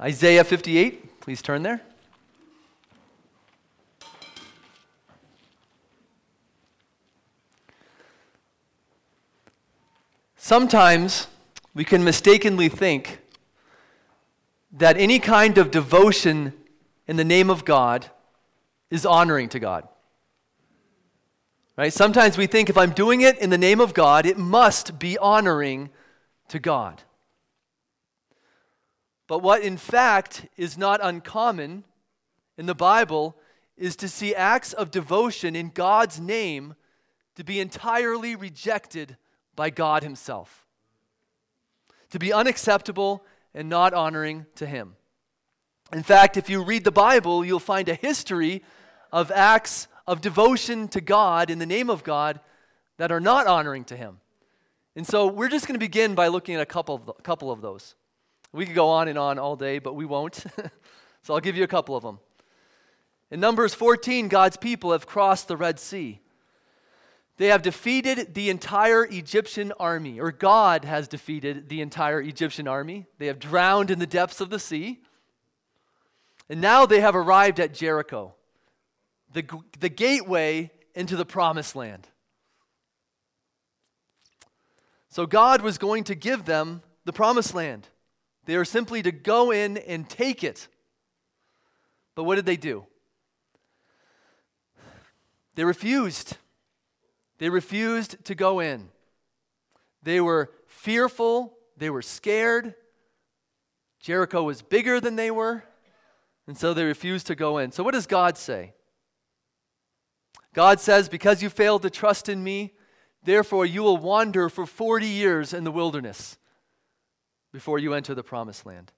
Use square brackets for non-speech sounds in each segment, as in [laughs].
Isaiah 58, please turn there. Sometimes we can mistakenly think that any kind of devotion in the name of God is honoring to God. Right? Sometimes we think if I'm doing it in the name of God, it must be honoring to God. But what in fact is not uncommon in the Bible is to see acts of devotion in God's name to be entirely rejected by God Himself, to be unacceptable and not honoring to Him. In fact, if you read the Bible, you'll find a history of acts of devotion to God in the name of God that are not honoring to Him. And so we're just going to begin by looking at a couple of, couple of those. We could go on and on all day, but we won't. [laughs] so I'll give you a couple of them. In Numbers 14, God's people have crossed the Red Sea. They have defeated the entire Egyptian army, or God has defeated the entire Egyptian army. They have drowned in the depths of the sea. And now they have arrived at Jericho, the, the gateway into the promised land. So God was going to give them the promised land. They were simply to go in and take it. But what did they do? They refused. They refused to go in. They were fearful. They were scared. Jericho was bigger than they were. And so they refused to go in. So, what does God say? God says, Because you failed to trust in me, therefore you will wander for 40 years in the wilderness before you enter the promised land.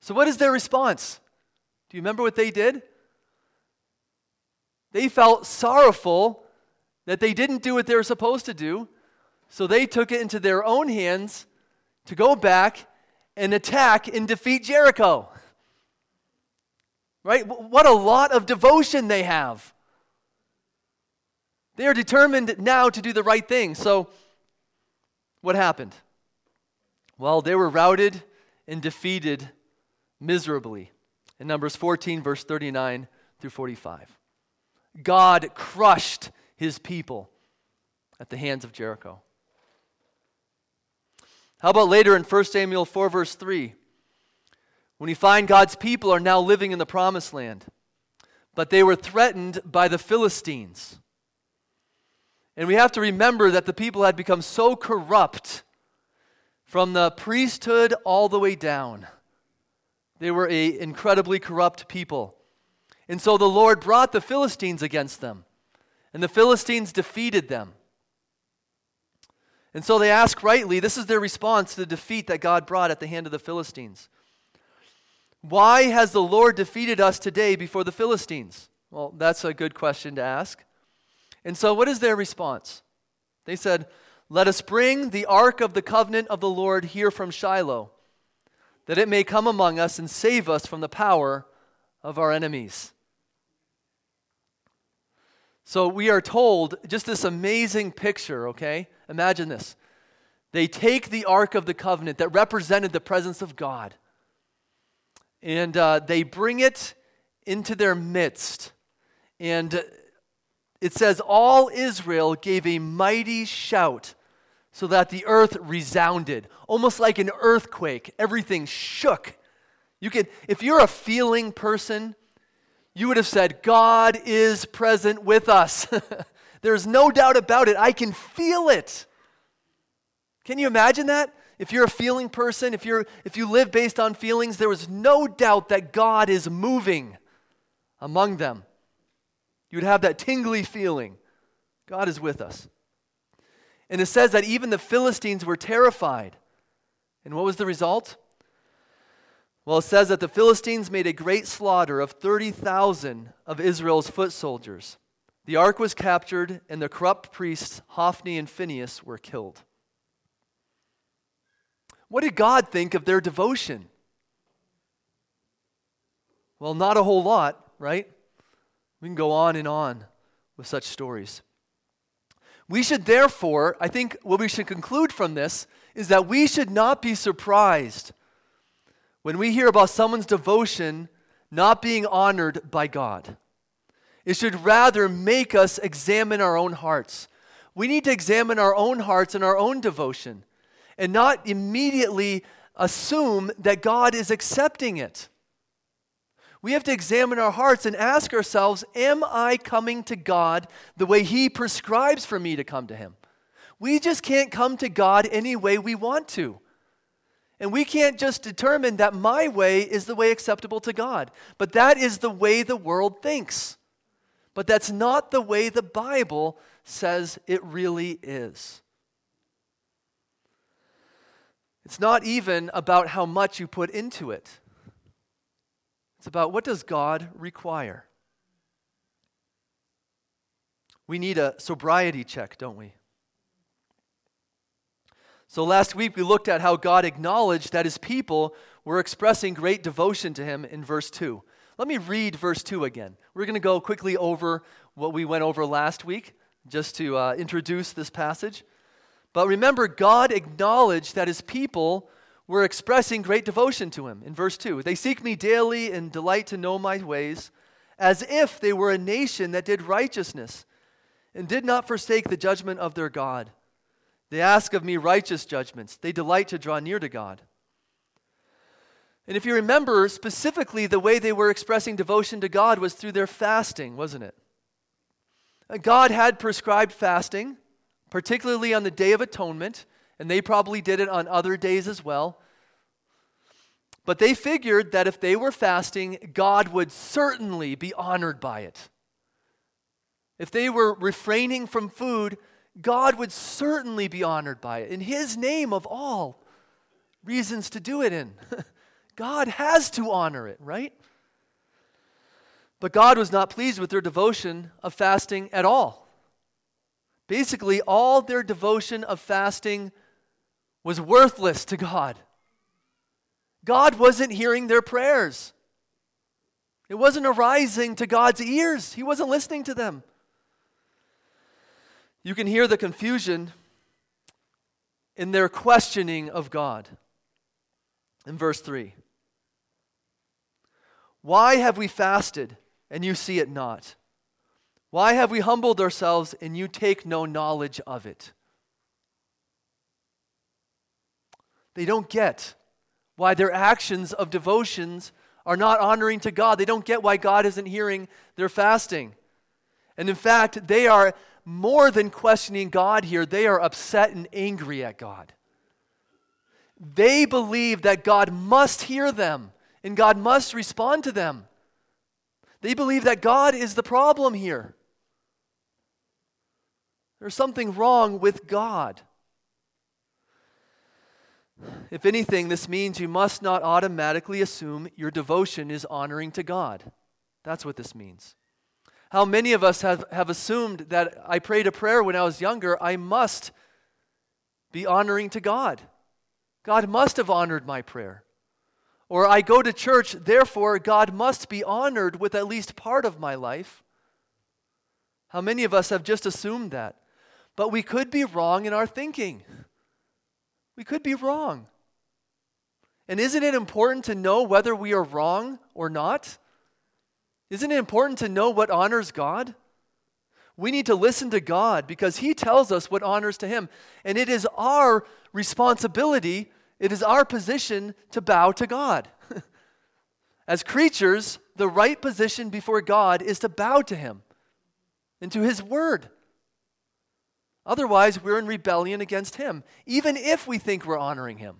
So, what is their response? Do you remember what they did? They felt sorrowful that they didn't do what they were supposed to do, so they took it into their own hands to go back and attack and defeat Jericho. Right? What a lot of devotion they have. They are determined now to do the right thing. So, what happened? Well, they were routed and defeated miserably. In Numbers 14, verse 39 through 45. God crushed his people at the hands of Jericho. How about later in 1 Samuel 4, verse 3? When you find God's people are now living in the promised land, but they were threatened by the Philistines. And we have to remember that the people had become so corrupt from the priesthood all the way down. They were an incredibly corrupt people. And so the Lord brought the Philistines against them, and the Philistines defeated them. And so they ask rightly, this is their response to the defeat that God brought at the hand of the Philistines. Why has the Lord defeated us today before the Philistines? Well, that's a good question to ask. And so, what is their response? They said, Let us bring the ark of the covenant of the Lord here from Shiloh, that it may come among us and save us from the power of our enemies. So, we are told just this amazing picture, okay? Imagine this. They take the ark of the covenant that represented the presence of God and uh, they bring it into their midst. And it says, All Israel gave a mighty shout so that the earth resounded, almost like an earthquake. Everything shook. You could, if you're a feeling person, you would have said, God is present with us. [laughs] There's no doubt about it. I can feel it. Can you imagine that? if you're a feeling person, if, you're, if you live based on feelings, there is no doubt that God is moving among them. You would have that tingly feeling. God is with us. And it says that even the Philistines were terrified. And what was the result? Well, it says that the Philistines made a great slaughter of 30,000 of Israel's foot soldiers. The ark was captured, and the corrupt priests, Hophni and Phinehas, were killed. What did God think of their devotion? Well, not a whole lot, right? We can go on and on with such stories. We should therefore, I think what we should conclude from this is that we should not be surprised when we hear about someone's devotion not being honored by God. It should rather make us examine our own hearts. We need to examine our own hearts and our own devotion and not immediately assume that God is accepting it. We have to examine our hearts and ask ourselves Am I coming to God the way He prescribes for me to come to Him? We just can't come to God any way we want to. And we can't just determine that my way is the way acceptable to God. But that is the way the world thinks. But that's not the way the Bible says it really is. It's not even about how much you put into it. It's about what does God require? We need a sobriety check, don't we? So last week we looked at how God acknowledged that his people were expressing great devotion to him in verse 2. Let me read verse 2 again. We're going to go quickly over what we went over last week just to uh, introduce this passage. But remember, God acknowledged that his people were expressing great devotion to him in verse 2. They seek me daily and delight to know my ways, as if they were a nation that did righteousness and did not forsake the judgment of their God. They ask of me righteous judgments. They delight to draw near to God. And if you remember, specifically, the way they were expressing devotion to God was through their fasting, wasn't it? God had prescribed fasting, particularly on the Day of Atonement, and they probably did it on other days as well. But they figured that if they were fasting, God would certainly be honored by it. If they were refraining from food, God would certainly be honored by it. In His name of all reasons to do it in. [laughs] God has to honor it, right? But God was not pleased with their devotion of fasting at all. Basically, all their devotion of fasting was worthless to God. God wasn't hearing their prayers. It wasn't arising to God's ears. He wasn't listening to them. You can hear the confusion in their questioning of God. In verse 3 Why have we fasted and you see it not? Why have we humbled ourselves and you take no knowledge of it? They don't get why their actions of devotions are not honoring to God. They don't get why God isn't hearing their fasting. And in fact, they are more than questioning God here, they are upset and angry at God. They believe that God must hear them and God must respond to them. They believe that God is the problem here. There's something wrong with God. If anything, this means you must not automatically assume your devotion is honoring to God. That's what this means. How many of us have, have assumed that I prayed a prayer when I was younger, I must be honoring to God. God must have honored my prayer. Or I go to church, therefore, God must be honored with at least part of my life. How many of us have just assumed that? But we could be wrong in our thinking. We could be wrong. And isn't it important to know whether we are wrong or not? Isn't it important to know what honors God? We need to listen to God because He tells us what honors to Him. And it is our responsibility, it is our position to bow to God. [laughs] As creatures, the right position before God is to bow to Him and to His Word. Otherwise, we're in rebellion against Him, even if we think we're honoring Him.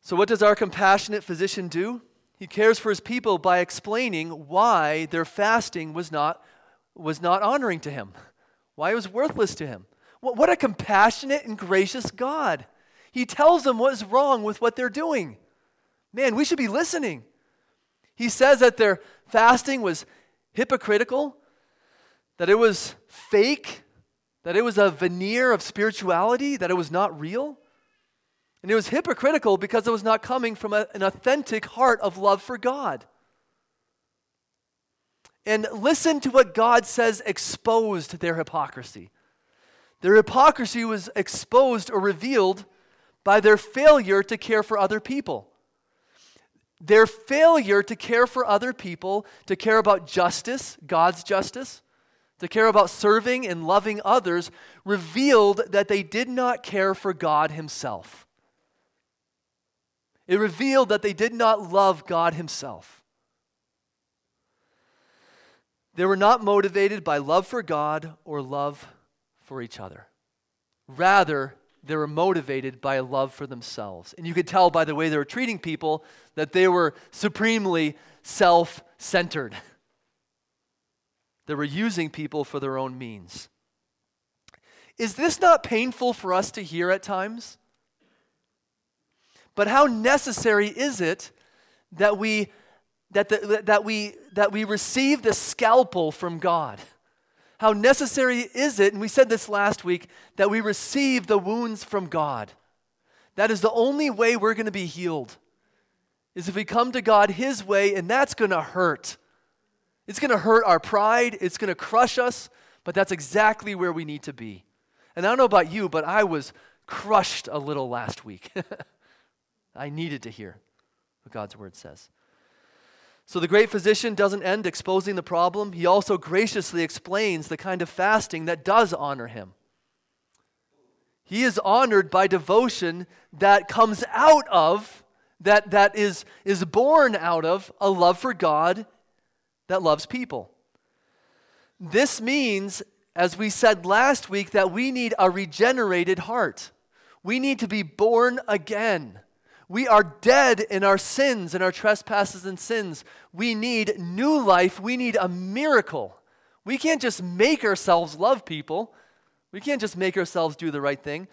So, what does our compassionate physician do? He cares for his people by explaining why their fasting was not, was not honoring to him, why it was worthless to him. What a compassionate and gracious God. He tells them what is wrong with what they're doing. Man, we should be listening. He says that their fasting was hypocritical, that it was fake, that it was a veneer of spirituality, that it was not real. And it was hypocritical because it was not coming from a, an authentic heart of love for God. And listen to what God says exposed their hypocrisy. Their hypocrisy was exposed or revealed by their failure to care for other people. Their failure to care for other people, to care about justice, God's justice, to care about serving and loving others, revealed that they did not care for God Himself. It revealed that they did not love God Himself. They were not motivated by love for God or love for each other. Rather, they were motivated by a love for themselves. And you could tell by the way they were treating people that they were supremely self centered. [laughs] They were using people for their own means. Is this not painful for us to hear at times? But how necessary is it that we, that, the, that we, that we receive the scalpel from God? How necessary is it, and we said this last week, that we receive the wounds from God? That is the only way we're going to be healed, is if we come to God His way, and that's going to hurt. It's going to hurt our pride, it's going to crush us, but that's exactly where we need to be. And I don't know about you, but I was crushed a little last week. [laughs] I needed to hear what God's word says. So the great physician doesn't end exposing the problem, he also graciously explains the kind of fasting that does honor him. He is honored by devotion that comes out of, that, that is, is born out of a love for God that loves people. This means, as we said last week, that we need a regenerated heart. We need to be born again. We are dead in our sins and our trespasses and sins. We need new life. We need a miracle. We can't just make ourselves love people. We can't just make ourselves do the right thing.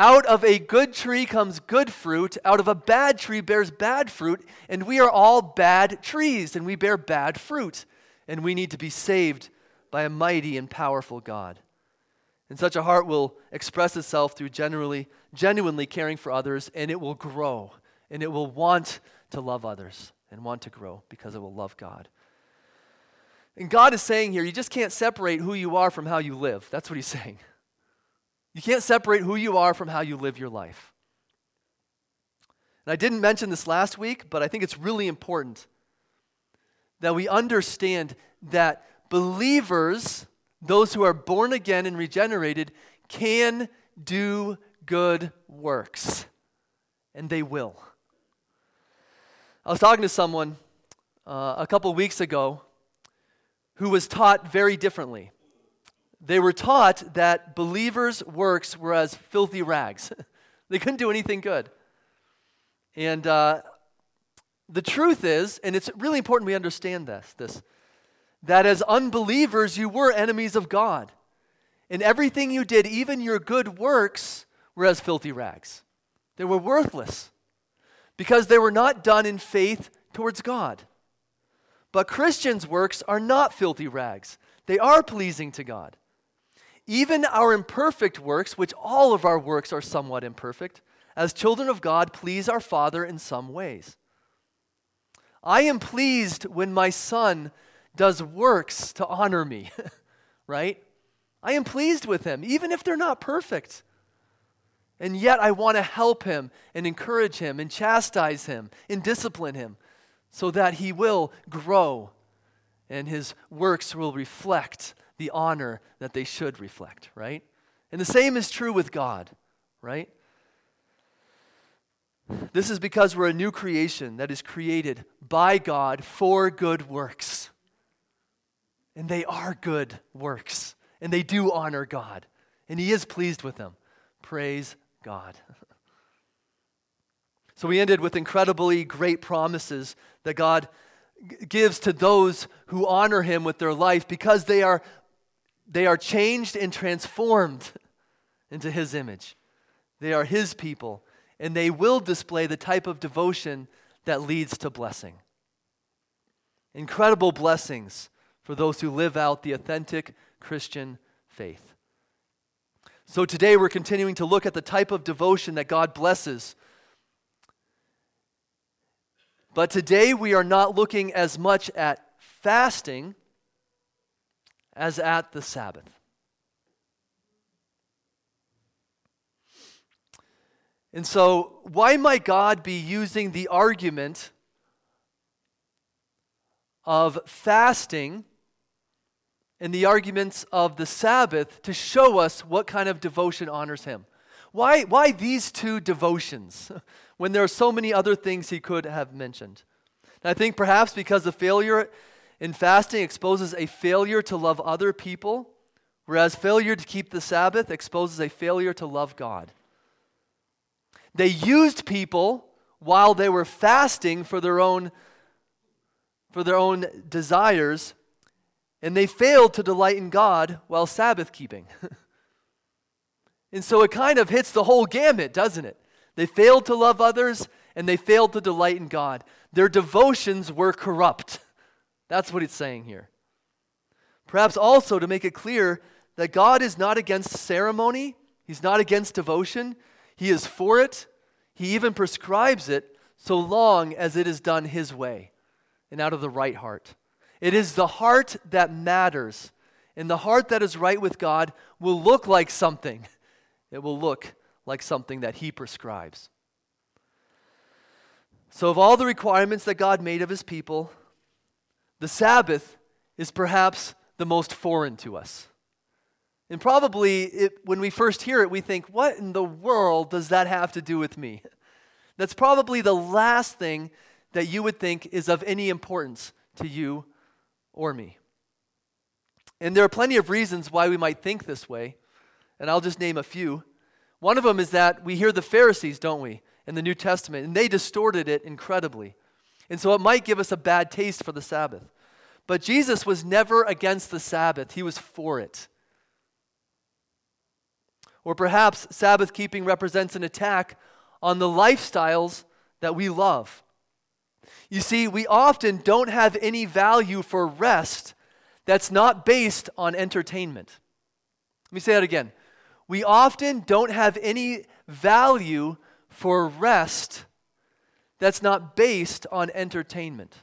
Out of a good tree comes good fruit. Out of a bad tree bears bad fruit. And we are all bad trees and we bear bad fruit. And we need to be saved by a mighty and powerful God. And such a heart will express itself through generally, genuinely caring for others, and it will grow, and it will want to love others and want to grow because it will love God. And God is saying here, you just can't separate who you are from how you live. That's what He's saying. You can't separate who you are from how you live your life. And I didn't mention this last week, but I think it's really important that we understand that believers those who are born again and regenerated can do good works, and they will. I was talking to someone uh, a couple weeks ago who was taught very differently. They were taught that believers' works were as filthy rags, [laughs] they couldn't do anything good. And uh, the truth is, and it's really important we understand this, this that as unbelievers you were enemies of God. And everything you did, even your good works, were as filthy rags. They were worthless because they were not done in faith towards God. But Christians' works are not filthy rags, they are pleasing to God. Even our imperfect works, which all of our works are somewhat imperfect, as children of God, please our Father in some ways. I am pleased when my son does works to honor me, [laughs] right? I am pleased with him, even if they're not perfect. And yet I want to help him and encourage him and chastise him and discipline him so that he will grow and his works will reflect the honor that they should reflect, right? And the same is true with God, right? This is because we're a new creation that is created by God for good works. And they are good works, and they do honor God, and He is pleased with them. Praise God. [laughs] so we ended with incredibly great promises that God gives to those who honor Him with their life because they are, they are changed and transformed into His image. They are His people, and they will display the type of devotion that leads to blessing. Incredible blessings for those who live out the authentic Christian faith. So today we're continuing to look at the type of devotion that God blesses. But today we are not looking as much at fasting as at the Sabbath. And so, why might God be using the argument of fasting and the arguments of the Sabbath to show us what kind of devotion honors Him? Why, why these two devotions [laughs] when there are so many other things He could have mentioned? And I think perhaps because the failure in fasting exposes a failure to love other people, whereas failure to keep the Sabbath exposes a failure to love God. They used people while they were fasting for their own for their own desires, and they failed to delight in God while Sabbath keeping. [laughs] and so it kind of hits the whole gamut, doesn't it? They failed to love others and they failed to delight in God. Their devotions were corrupt. [laughs] That's what it's saying here. Perhaps also to make it clear that God is not against ceremony, He's not against devotion, he is for it. He even prescribes it so long as it is done His way and out of the right heart. It is the heart that matters. And the heart that is right with God will look like something. It will look like something that He prescribes. So, of all the requirements that God made of His people, the Sabbath is perhaps the most foreign to us. And probably it, when we first hear it, we think, what in the world does that have to do with me? [laughs] That's probably the last thing that you would think is of any importance to you or me. And there are plenty of reasons why we might think this way, and I'll just name a few. One of them is that we hear the Pharisees, don't we, in the New Testament, and they distorted it incredibly. And so it might give us a bad taste for the Sabbath. But Jesus was never against the Sabbath, he was for it. Or perhaps Sabbath keeping represents an attack on the lifestyles that we love. You see, we often don't have any value for rest that's not based on entertainment. Let me say that again. We often don't have any value for rest that's not based on entertainment.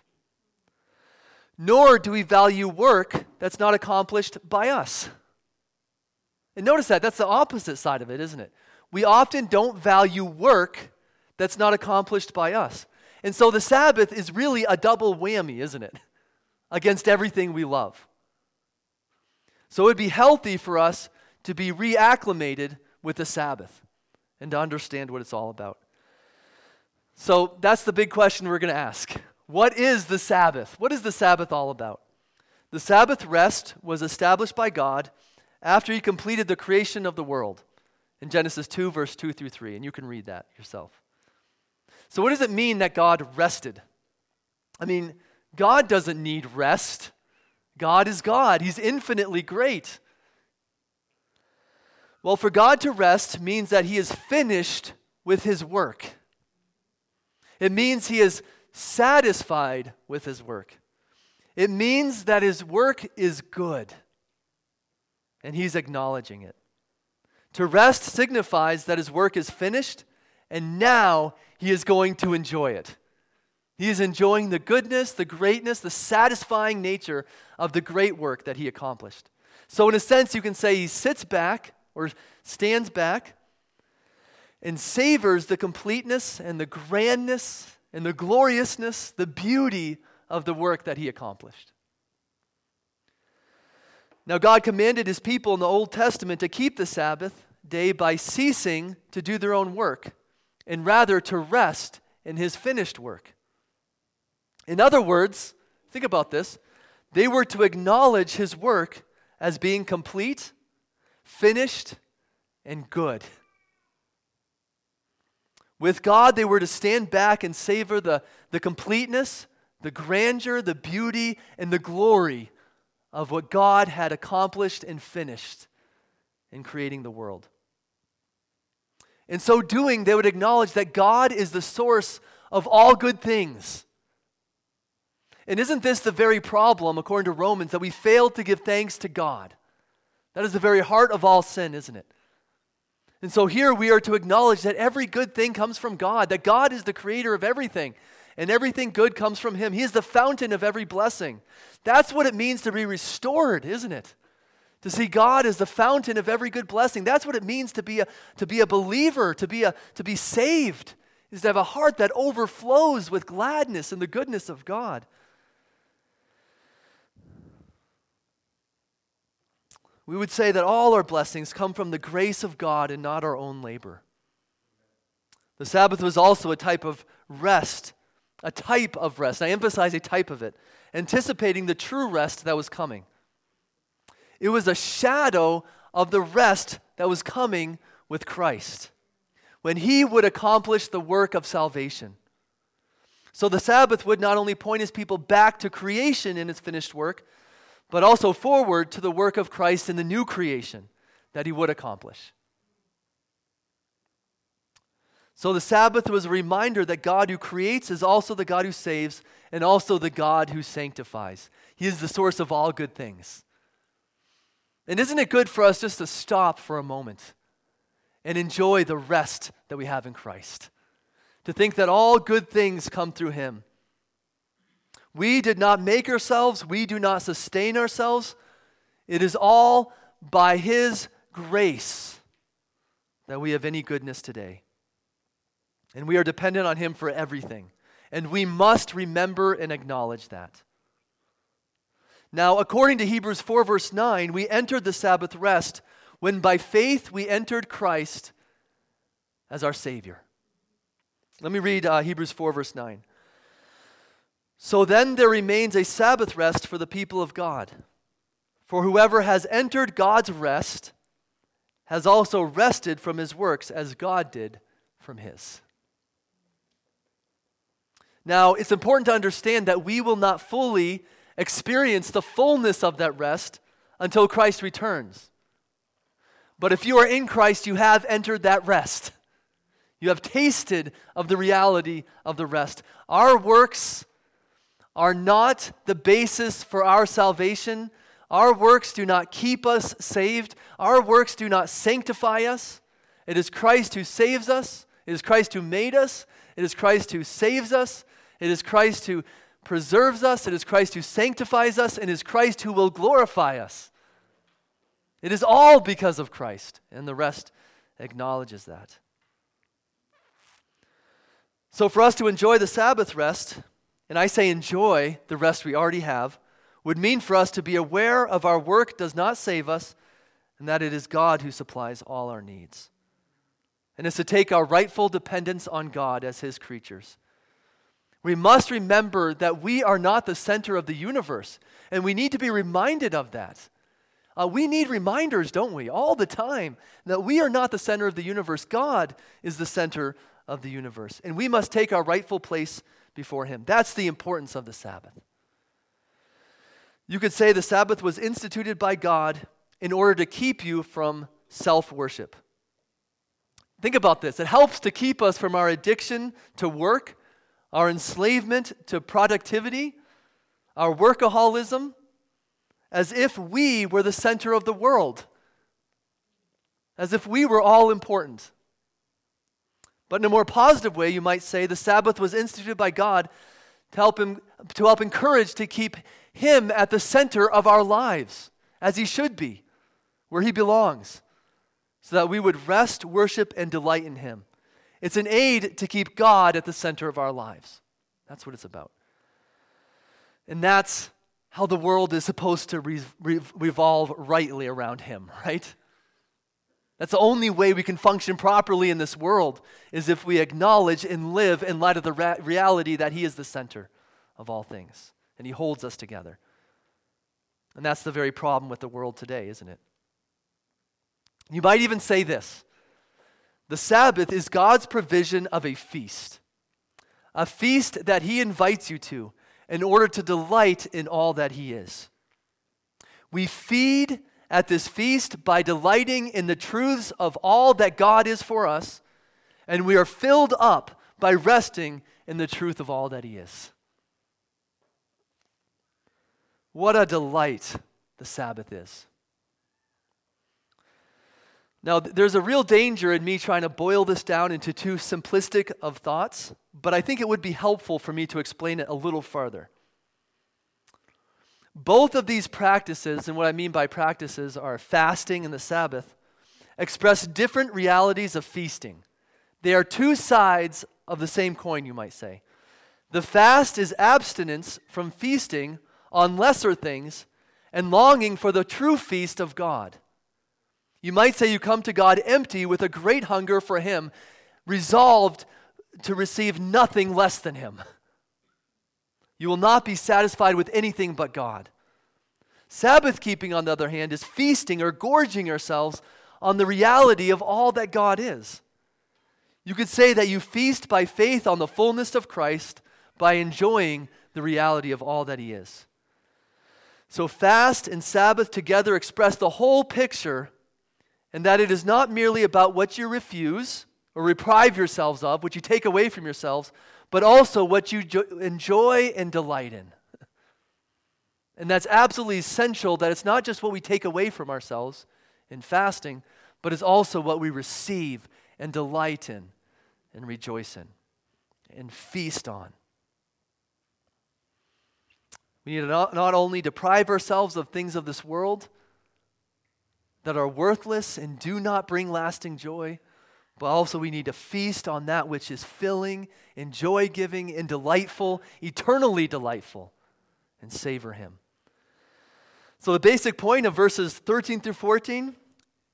Nor do we value work that's not accomplished by us. And notice that, that's the opposite side of it, isn't it? We often don't value work that's not accomplished by us. And so the Sabbath is really a double whammy, isn't it? [laughs] Against everything we love. So it would be healthy for us to be reacclimated with the Sabbath and to understand what it's all about. So that's the big question we're going to ask. What is the Sabbath? What is the Sabbath all about? The Sabbath rest was established by God after he completed the creation of the world in Genesis 2, verse 2 through 3. And you can read that yourself. So, what does it mean that God rested? I mean, God doesn't need rest. God is God, He's infinitely great. Well, for God to rest means that He is finished with His work. It means He is satisfied with His work. It means that His work is good and he's acknowledging it. To rest signifies that his work is finished, and now he is going to enjoy it. He is enjoying the goodness, the greatness, the satisfying nature of the great work that he accomplished. So, in a sense, you can say he sits back or stands back and savors the completeness and the grandness and the gloriousness, the beauty of the work that he accomplished. Now, God commanded his people in the Old Testament to keep the Sabbath day by ceasing to do their own work and rather to rest in his finished work. In other words, think about this they were to acknowledge his work as being complete, finished, and good. [laughs] With God, they were to stand back and savor the, the completeness, the grandeur, the beauty, and the glory of what God had accomplished and finished in creating the world. In so doing, they would acknowledge that God is the source of all good things. And isn't this the very problem, according to Romans, that we fail to give thanks to God? That is the very heart of all sin, isn't it? And so here we are to acknowledge that every good thing comes from God, that God is the creator of everything, and everything good comes from Him. He is the fountain of every blessing. That's what it means to be restored, isn't it? to see God as the fountain of every good blessing. That's what it means to be a, to be a believer, to be, a, to be saved, is to have a heart that overflows with gladness and the goodness of God. We would say that all our blessings come from the grace of God and not our own labor. The Sabbath was also a type of rest, a type of rest. I emphasize a type of it, anticipating the true rest that was coming. It was a shadow of the rest that was coming with Christ when he would accomplish the work of salvation. So the Sabbath would not only point his people back to creation in its finished work, but also forward to the work of Christ in the new creation that he would accomplish. So the Sabbath was a reminder that God who creates is also the God who saves and also the God who sanctifies. He is the source of all good things. And isn't it good for us just to stop for a moment and enjoy the rest that we have in Christ? To think that all good things come through Him. We did not make ourselves, we do not sustain ourselves. It is all by His grace that we have any goodness today. And we are dependent on Him for everything. And we must remember and acknowledge that. Now, according to Hebrews 4, verse 9, we entered the Sabbath rest when by faith we entered Christ as our Savior. Let me read uh, Hebrews 4, verse 9. So then there remains a Sabbath rest for the people of God. For whoever has entered God's rest has also rested from his works as God did from his. Now, it's important to understand that we will not fully experience the fullness of that rest until Christ returns. But if you are in Christ, you have entered that rest. You have tasted of the reality of the rest. Our works are not the basis for our salvation. Our works do not keep us saved. Our works do not sanctify us. It is Christ who saves us. It is Christ who made us. It is Christ who saves us. It is Christ who preserves us, it is Christ who sanctifies us, and it is Christ who will glorify us. It is all because of Christ, and the rest acknowledges that. So, for us to enjoy the Sabbath rest, and I say enjoy the rest we already have, would mean for us to be aware of our work does not save us, and that it is God who supplies all our needs. And is to take our rightful dependence on God as His creatures. We must remember that we are not the center of the universe, and we need to be reminded of that. Uh, we need reminders, don't we, all the time, that we are not the center of the universe. God is the center of the universe, and we must take our rightful place before Him. That's the importance of the Sabbath. You could say the Sabbath was instituted by God in order to keep you from self worship. Think about this it helps to keep us from our addiction to work our enslavement to productivity, our workaholism, as if we were the center of the world, as if we were all important. But in a more positive way, you might say the Sabbath was instituted by God to help him to help encourage to keep him at the center of our lives, as he should be, where he belongs, so that we would rest, worship, and delight in him. It's an aid to keep God at the center of our lives. That's what it's about. And that's how the world is supposed to re- re- revolve rightly around Him, [laughs] right? That's the only way we can function properly in this world is if we acknowledge and live in light of the ra- reality that He is the center of all things and He holds us together. And that's the very problem with the world today, isn't it? You might even say this the Sabbath is God's provision of a feast, a feast that He invites you to in order to delight in all that He is. We feed at this feast by delighting in the truths of all that God is for us, and we are filled up by resting in the truth of all that He is. What a delight the Sabbath is. Now, there's a real danger in me trying to boil this down into too simplistic of thoughts, but I think it would be helpful for me to explain it a little further. Both of these practices, and what I mean by practices are fasting and the Sabbath, express different realities of feasting. They are two sides of the same coin, you might say. The fast is abstinence from feasting on lesser things and longing for the true feast of God. You might say you come to God empty with a great hunger for Him, resolved to receive nothing less than Him. [laughs] You will not be satisfied with anything but God. Sabbath keeping, on the other hand, is feasting or gorging ourselves on the reality of all that God is. You could say that you feast by faith on the fullness of Christ by enjoying the reality of all that He is. So, fast and Sabbath together express the whole picture, and that it is not merely about what you refuse or deprive yourselves of, what you take away from yourselves, but also what you jo- enjoy and delight in. And that's absolutely essential that it's not just what we take away from ourselves in fasting, but it's also what we receive and delight in and rejoice in and feast on. We need to not, not only deprive ourselves of things of this world that are worthless and do not bring lasting joy, but also we need to feast on that which is filling and joy giving and delightful, eternally delightful, and savor Him. So, the basic point of verses 13 through 14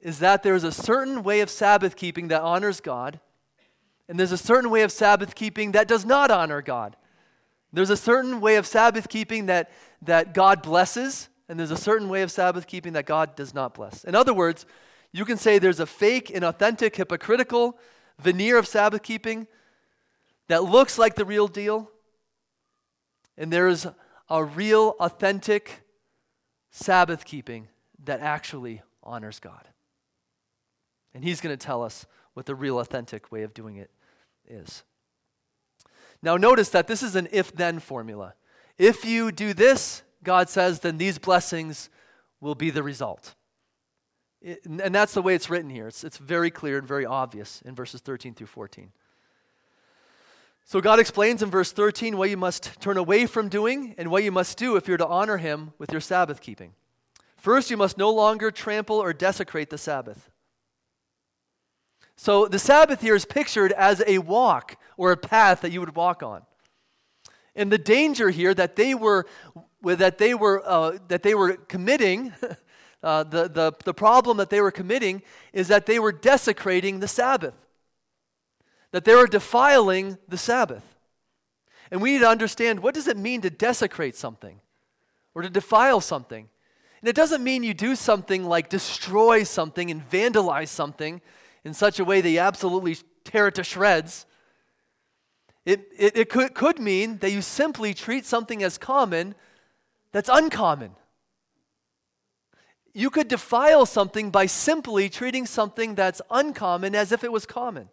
is that there is a certain way of Sabbath keeping that honors God, and there's a certain way of Sabbath keeping that does not honor God. There's a certain way of Sabbath keeping that, that God blesses, and there's a certain way of Sabbath keeping that God does not bless. In other words, you can say there's a fake, inauthentic, hypocritical veneer of Sabbath keeping that looks like the real deal, and there's a real, authentic Sabbath keeping that actually honors God. And he's going to tell us what the real, authentic way of doing it is. Now, notice that this is an if then formula. If you do this, God says, then these blessings will be the result. It, and that's the way it's written here. It's, it's very clear and very obvious in verses 13 through 14. So God explains in verse 13 what you must turn away from doing and what you must do if you're to honor Him with your Sabbath keeping. First, you must no longer trample or desecrate the Sabbath. So the Sabbath here is pictured as a walk or a path that you would walk on. And the danger here that they were that they were uh, that they were committing [laughs] Uh, the, the, the problem that they were committing is that they were desecrating the Sabbath, that they were defiling the Sabbath. And we need to understand what does it mean to desecrate something or to defile something? And it doesn't mean you do something like destroy something and vandalize something in such a way that you absolutely tear it to shreds. It, it, it could, could mean that you simply treat something as common that's uncommon you could defile something by simply treating something that's uncommon as if it was common.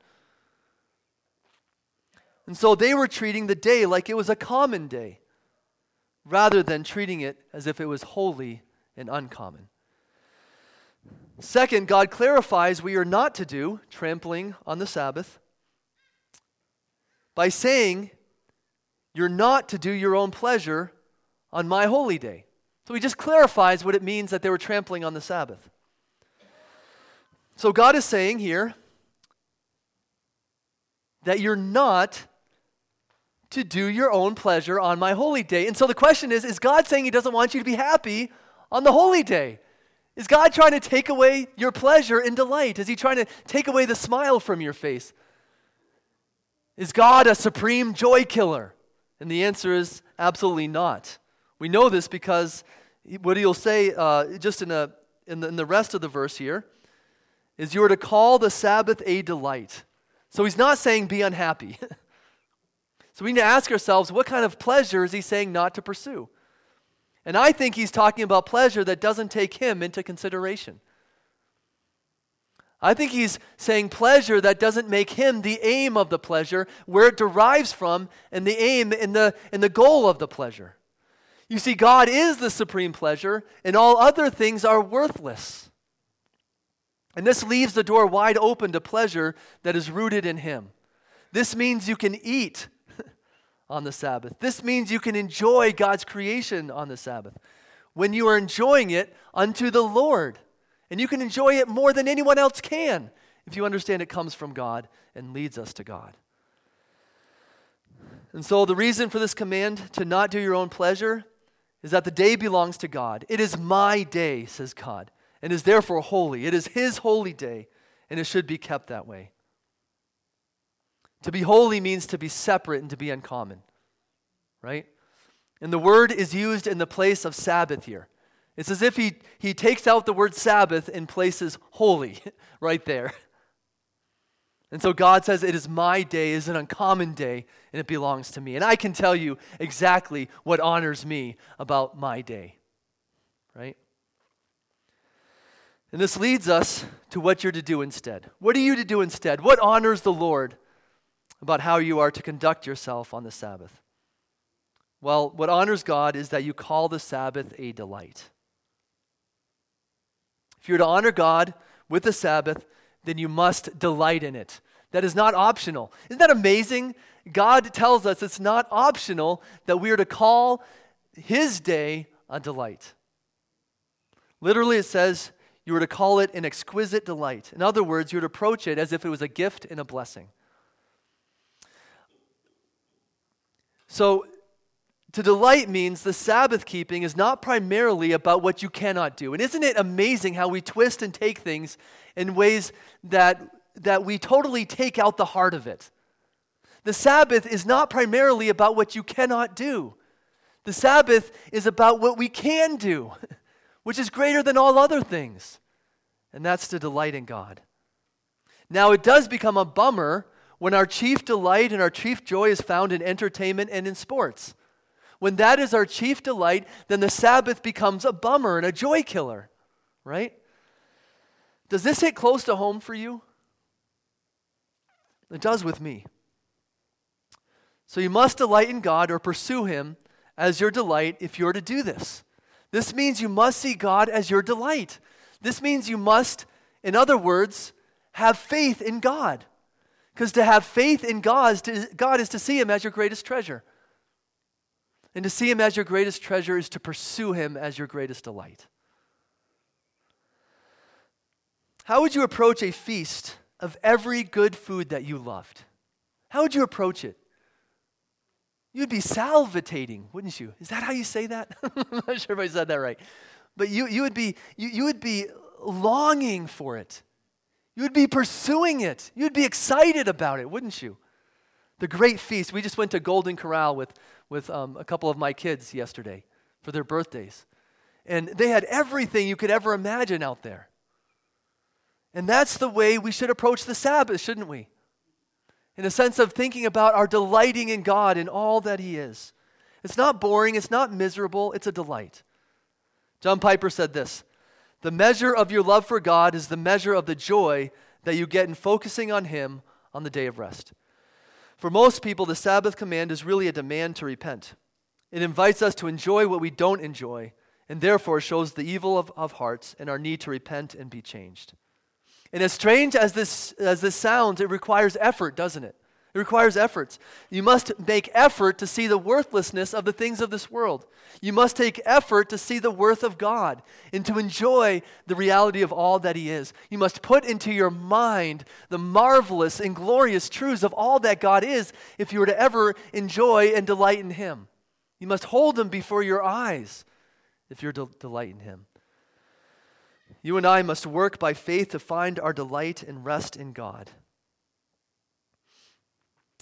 And so they were treating the day like it was a common day, rather than treating it as if it was holy and uncommon. Second, God clarifies we are not to do trampling on the Sabbath by saying, You're not to do your own pleasure on my holy day. So he just clarifies what it means that they were trampling on the Sabbath. So God is saying here that you're not to do your own pleasure on my holy day. And so the question is is God saying he doesn't want you to be happy on the holy day? Is God trying to take away your pleasure and delight? Is he trying to take away the smile from your face? Is God a supreme joy killer? And the answer is absolutely not. We know this because what he'll say uh, just in, a, in the, in the rest of the verse here is you are to call the Sabbath a delight. So he's not saying be unhappy. [laughs] so we need to ask ourselves what kind of pleasure is he saying not to pursue? And I think he's talking about pleasure that doesn't take him into consideration. I think he's saying pleasure that doesn't make him the aim of the pleasure, where it derives from, and the aim and the, and the goal of the pleasure. You see, God is the supreme pleasure, and all other things are worthless. And this leaves the door wide open to pleasure that is rooted in Him. This means you can eat [laughs] on the Sabbath. This means you can enjoy God's creation on the Sabbath. when you are enjoying it unto the Lord. And you can enjoy it more than anyone else can if you understand it comes from God and leads us to God. And so, the reason for this command to not do your own pleasure is that the day belongs to God. It is my day, says God, and is therefore holy. It is His holy day, and it should be kept that way. To be holy means to be separate and to be uncommon, right? And the word is used in the place of Sabbath here. It's as if he, he takes out the word Sabbath and places holy [laughs] right there. And so God says, It is my day, is an uncommon day, and it belongs to me. And I can tell you exactly what honors me about my day, right? And this leads us to what you're to do instead. What are you to do instead? What honors the Lord about how you are to conduct yourself on the Sabbath? Well, what honors God is that you call the Sabbath a delight. If you're to honor God with the Sabbath, then you must delight in it. That is not optional. Isn't that amazing? God tells us it's not optional that we are to call His day a delight. Literally, it says you are to call it an exquisite delight. In other words, you to approach it as if it was a gift and a blessing. So, to delight means the Sabbath keeping is not primarily about what you cannot do. And isn't it amazing how we twist and take things in ways that, that we totally take out the heart of it? The Sabbath is not primarily about what you cannot do. The Sabbath is about what we can do, [laughs] which is greater than all other things. And that's to delight in God. Now, it does become a bummer when our chief delight and our chief joy is found in entertainment and in sports. When that is our chief delight, then the Sabbath becomes a bummer and a joy killer, right? Does this hit close to home for you? It does with me. So you must delight in God or pursue Him as your delight if you're to do this. This means you must see God as your delight. This means you must, in other words, have faith in God. Because to have faith in God is, to, God is to see Him as your greatest treasure. And to see Him as your greatest treasure is to pursue Him as your greatest delight. How would you approach a feast of every good food that you loved? How would you approach it? You'd be salivating, wouldn't you? Is that how you say that? [laughs] I'm not sure if I said that right. But you, you, would be, you, you would be longing for it. You would be pursuing it. You'd be excited about it, wouldn't you? The great feast. We just went to Golden Corral with, with um, a couple of my kids yesterday for their birthdays. And they had everything you could ever imagine out there. And that's the way we should approach the Sabbath, shouldn't we? In a sense of thinking about our delighting in God and all that He is. It's not boring, it's not miserable, it's a delight. John Piper said this the measure of your love for God is the measure of the joy that you get in focusing on Him on the day of rest. For most people, the Sabbath command is really a demand to repent. It invites us to enjoy what we don't enjoy, and therefore shows the evil of, of hearts and our need to repent and be changed. And as strange as this, as this sounds, it requires effort, doesn't it? It requires efforts. You must make effort to see the worthlessness of the things of this world. You must take effort to see the worth of God and to enjoy the reality of all that He is. You must put into your mind the marvelous and glorious truths of all that God is if you were to ever enjoy and delight in Him. You must hold them before your eyes if you're to delight in Him. You and I must work by faith to find our delight and rest in God.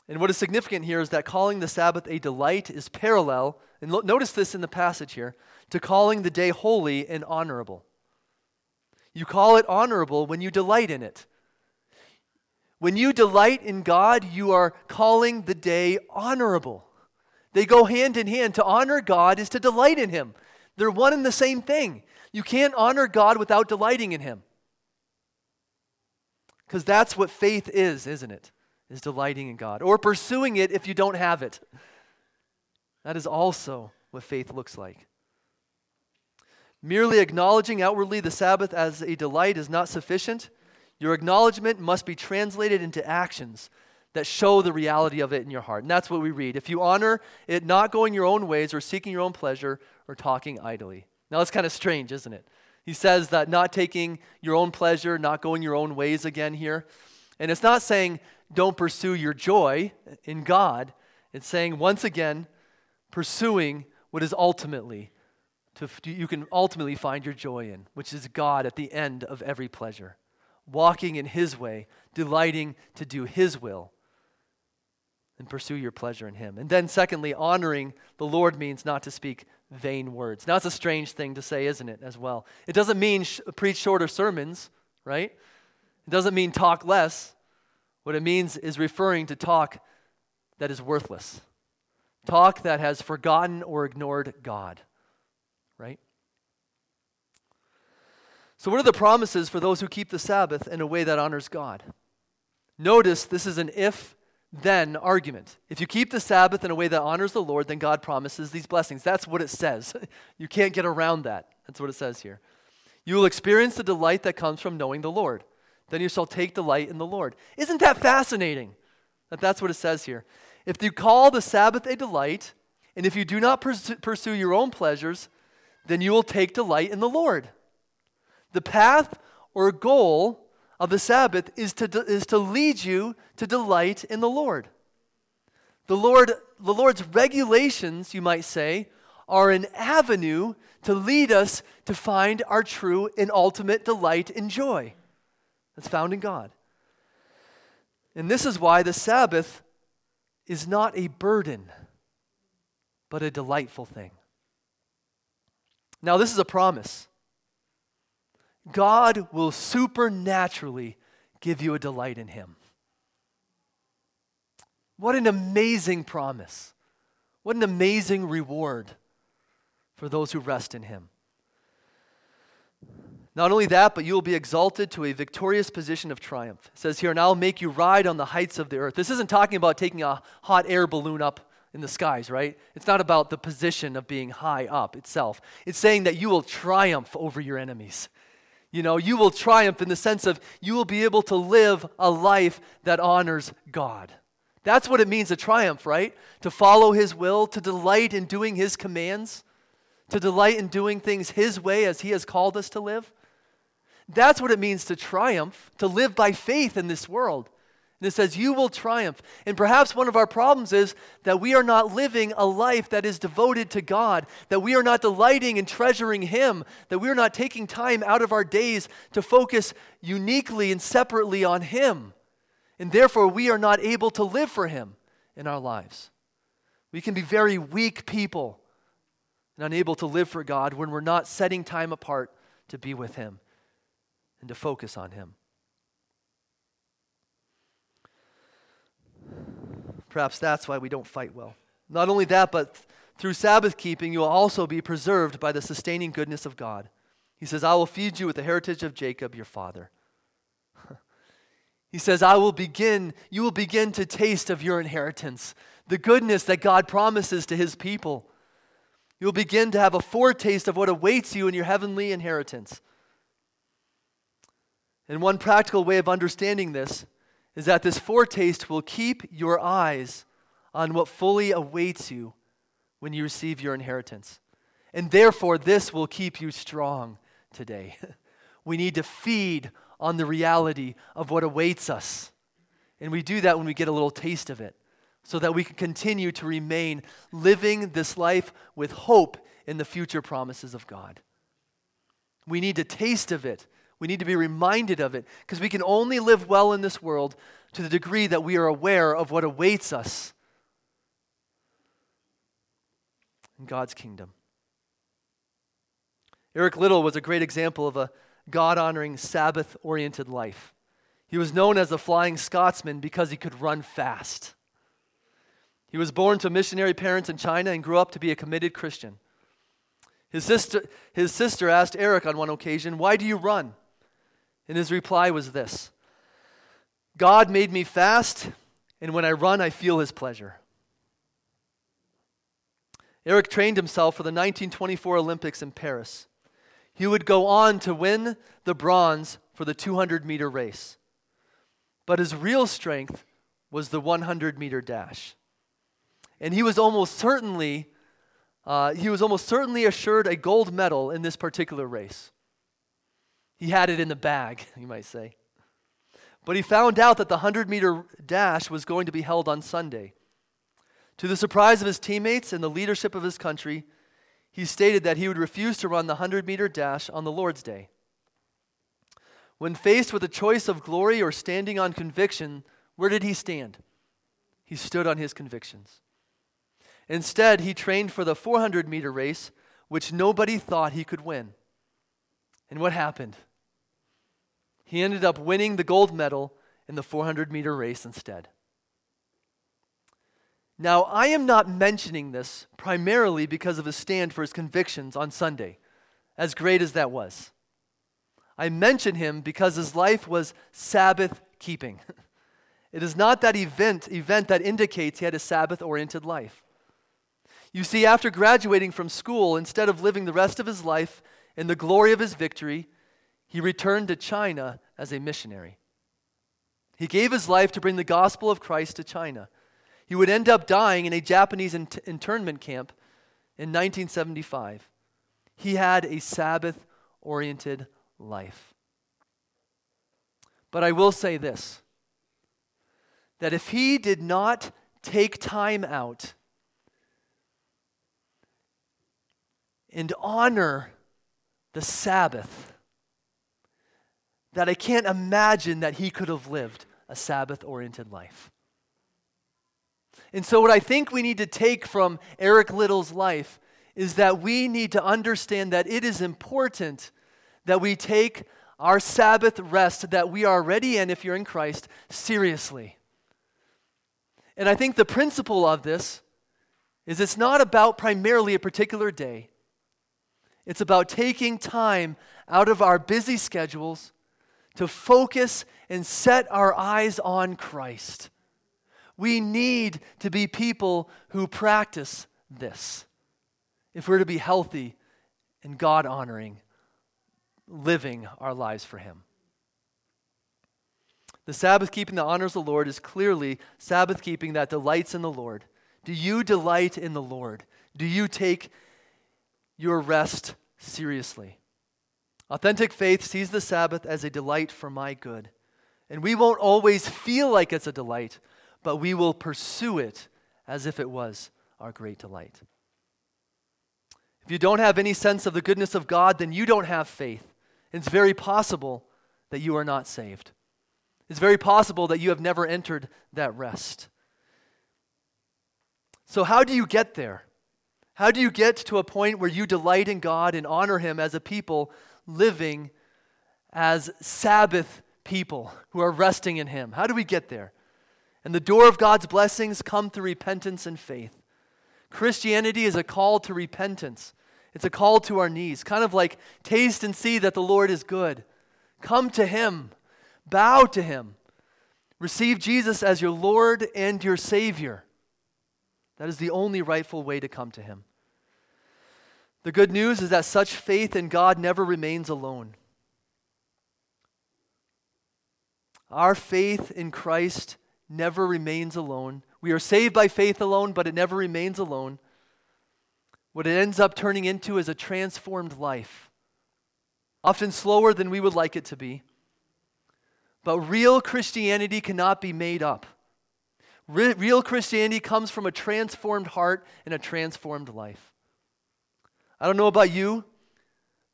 And what is significant here is that calling the Sabbath a delight is parallel, and lo- notice this in the passage here, to calling the day holy and honorable. You call it honorable when you delight in it. When you delight in God, you are calling the day honorable. They go hand in hand. To honor God is to delight in Him. They're one and the same thing. You can't honor God without delighting in Him. Because that's what faith is, isn't it? is delighting in God or pursuing it if you don't have it. That is also what faith looks like. Merely acknowledging outwardly the Sabbath as a delight is not sufficient. Your acknowledgement must be translated into actions that show the reality of it in your heart. And that's what we read. If you honor it not going your own ways or seeking your own pleasure or talking idly. Now, that's kind of strange, isn't it? He says that not taking your own pleasure, not going your own ways again here. And it's not saying don't pursue your joy in God. It's saying, once again, pursuing what is ultimately to, you can ultimately find your joy in, which is God at the end of every pleasure. Walking in His way, delighting to do His will, and pursue your pleasure in Him. And then, secondly, honoring the Lord means not to speak vain words. Now, it's a strange thing to say, isn't it, as well? It doesn't mean sh- preach shorter sermons, right? It doesn't mean talk less. What it means is referring to talk that is worthless, talk that has forgotten or ignored God, right? So, what are the promises for those who keep the Sabbath in a way that honors God? Notice this is an if then argument. If you keep the Sabbath in a way that honors the Lord, then God promises these blessings. That's what it says. [laughs] you can't get around that. That's what it says here. You will experience the delight that comes from knowing the Lord. Then you shall take delight in the Lord. Isn't that fascinating? That that's what it says here. If you call the Sabbath a delight, and if you do not pursue your own pleasures, then you will take delight in the Lord. The path or goal of the Sabbath is to, is to lead you to delight in the Lord. The, Lord. the Lord's regulations, you might say, are an avenue to lead us to find our true and ultimate delight and joy that's found in God. And this is why the Sabbath is not a burden, but a delightful thing. Now, this is a promise. God will supernaturally give you a delight in Him. What an amazing promise. What an amazing reward for those who rest in Him. Not only that, but you will be exalted to a victorious position of triumph. It says here, and I'll make you ride on the heights of the earth. This isn't talking about taking a hot air balloon up in the skies, right? It's not about the position of being high up itself. It's saying that you will triumph over your enemies. You know, you will triumph in the sense of you will be able to live a life that honors God. That's what it means to triumph, right? To follow His will, to delight in doing His commands, to delight in doing things His way as He has called us to live. That's what it means to triumph, to live by faith in this world. And it says, You will triumph. And perhaps one of our problems is that we are not living a life that is devoted to God, that we are not delighting and treasuring Him, that we are not taking time out of our days to focus uniquely and separately on Him. And therefore, we are not able to live for Him in our lives. We can be very weak people and unable to live for God when we're not setting time apart to be with Him and to focus on Him. Perhaps that's why we don't fight well. Not only that, but through Sabbath keeping, you will also be preserved by the sustaining goodness of God. He says, I will feed you with the heritage of Jacob, your father. [laughs] he says, I will begin, you will begin to taste of your inheritance, the goodness that God promises to his people. You'll begin to have a foretaste of what awaits you in your heavenly inheritance. And one practical way of understanding this is that this foretaste will keep your eyes on what fully awaits you when you receive your inheritance. And therefore, this will keep you strong today. [laughs] we need to feed on the reality of what awaits us. And we do that when we get a little taste of it, so that we can continue to remain living this life with hope in the future promises of God. We need to taste of it we need to be reminded of it because we can only live well in this world to the degree that we are aware of what awaits us in God's kingdom. Eric Liddell was a great example of a God honoring, Sabbath oriented life. He was known as the Flying Scotsman because he could run fast. He was born to missionary parents in China and grew up to be a committed Christian. His sister, his sister asked Eric on one occasion, Why do you run? And his reply was this God made me fast, and when I run, I feel his pleasure. Eric trained himself for the 1924 Olympics in Paris. He would go on to win the bronze for the 200 meter race. But his real strength was the 100 meter dash. And he was almost certainly uh, he was almost certainly assured a gold medal in this particular race. He had it in the bag, [laughs] you might say. But he found out that the 100 meter dash was going to be held on Sunday. To the surprise of his teammates and the leadership of his country, he stated that he would refuse to run the 100 meter dash on the Lord's Day. When faced with a choice of glory or standing on conviction, where did he stand? He stood on his convictions. Instead, he trained for the 400 meter race, which nobody thought he could win. And what happened? He ended up winning the gold medal in the 400 meter race instead. Now, I am not mentioning this primarily because of his stand for his convictions on Sunday, as great as that was. I mention him because his life was Sabbath keeping. [laughs] It is not that event, event that indicates he had a Sabbath oriented life. You see, after graduating from school, instead of living the rest of his life in the glory of his victory, he returned to China as a missionary. He gave his life to bring the gospel of Christ to China. He would end up dying in a Japanese internment camp in 1975. He had a Sabbath oriented life. But I will say this that if he did not take time out and honor the Sabbath, that I can't imagine that he could have lived a Sabbath oriented life. And so, what I think we need to take from Eric Liddell's life is that we need to understand that it is important that we take our Sabbath rest that we are already in, if you're in Christ, seriously. And I think the principle of this is it's not about primarily a particular day, it's about taking time out of our busy schedules to focus and set our eyes on Christ. We need to be people who practice this if we're to be healthy and God honoring, living our lives for Him. The Sabbath keeping that honors the Lord is clearly Sabbath keeping that delights in the Lord. Do you delight in the Lord? Do you take your rest seriously? Authentic faith sees the Sabbath as a delight for my good. And we won't always feel like it's a delight, but we will pursue it as if it was our great delight. If you don't have any sense of the goodness of God, then you don't have faith. It's very possible that you are not saved. It's very possible that you have never entered that rest. So, how do you get there? How do you get to a point where you delight in God and honor Him as a people living as Sabbath people who are resting in Him? How do we get there? And the door of God's blessings come through repentance and faith. Christianity is a call to repentance. It's a call to our knees, kind of like taste and see that the Lord is good. Come to Him, bow to Him, receive Jesus as your Lord and your Savior. That is the only rightful way to come to Him. The good news is that such faith in God never remains alone. Our faith in Christ never remains alone. We are saved by faith alone, but it never remains alone. What it ends up turning into is a transformed life, often slower than we would like it to be. But real Christianity cannot be made up. Re- real Christianity comes from a transformed heart and a transformed life. I don't know about you,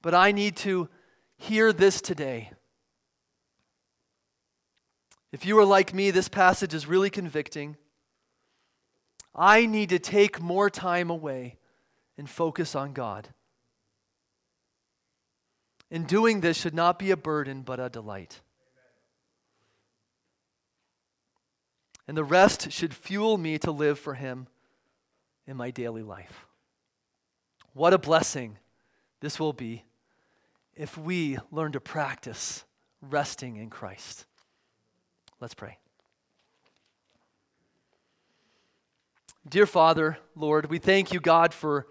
but I need to hear this today. If you are like me, this passage is really convicting. I need to take more time away and focus on God. And doing this should not be a burden, but a delight. And the rest should fuel me to live for Him in my daily life. What a blessing this will be if we learn to practice resting in Christ. Let's pray. Dear Father, Lord, we thank you, God, for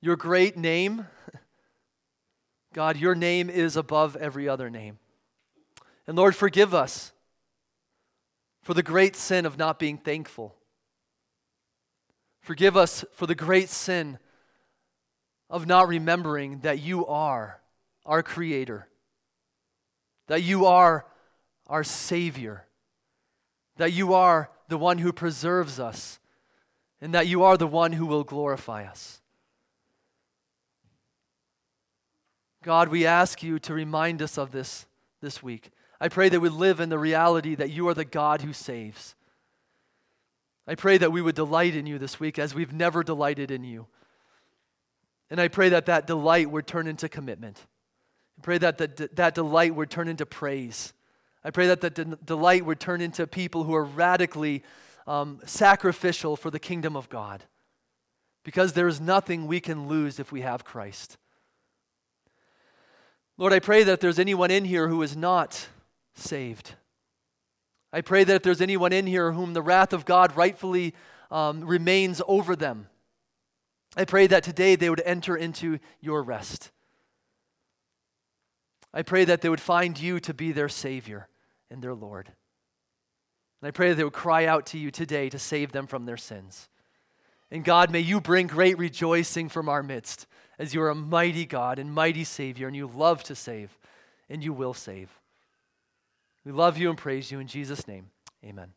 your great name. [laughs] God, your name is above every other name. And Lord, forgive us for the great sin of not being thankful. Forgive us for the great sin of not remembering that you are our Creator, that you are our Savior, that you are the one who preserves us, and that you are the one who will glorify us. God, we ask you to remind us of this this week. I pray that we live in the reality that you are the God who saves. I pray that we would delight in you this week as we've never delighted in you. And I pray that that delight would turn into commitment. I pray that the, that delight would turn into praise. I pray that the de- delight would turn into people who are radically um, sacrificial for the kingdom of God. Because there is nothing we can lose if we have Christ. Lord, I pray that there's anyone in here who is not saved, I pray that if there's anyone in here whom the wrath of God rightfully um, remains over them, I pray that today they would enter into your rest. I pray that they would find you to be their Savior and their Lord. And I pray that they would cry out to you today to save them from their sins. And God, may you bring great rejoicing from our midst as you are a mighty God and mighty Savior, and you love to save, and you will save. We love you and praise you in Jesus' name. Amen.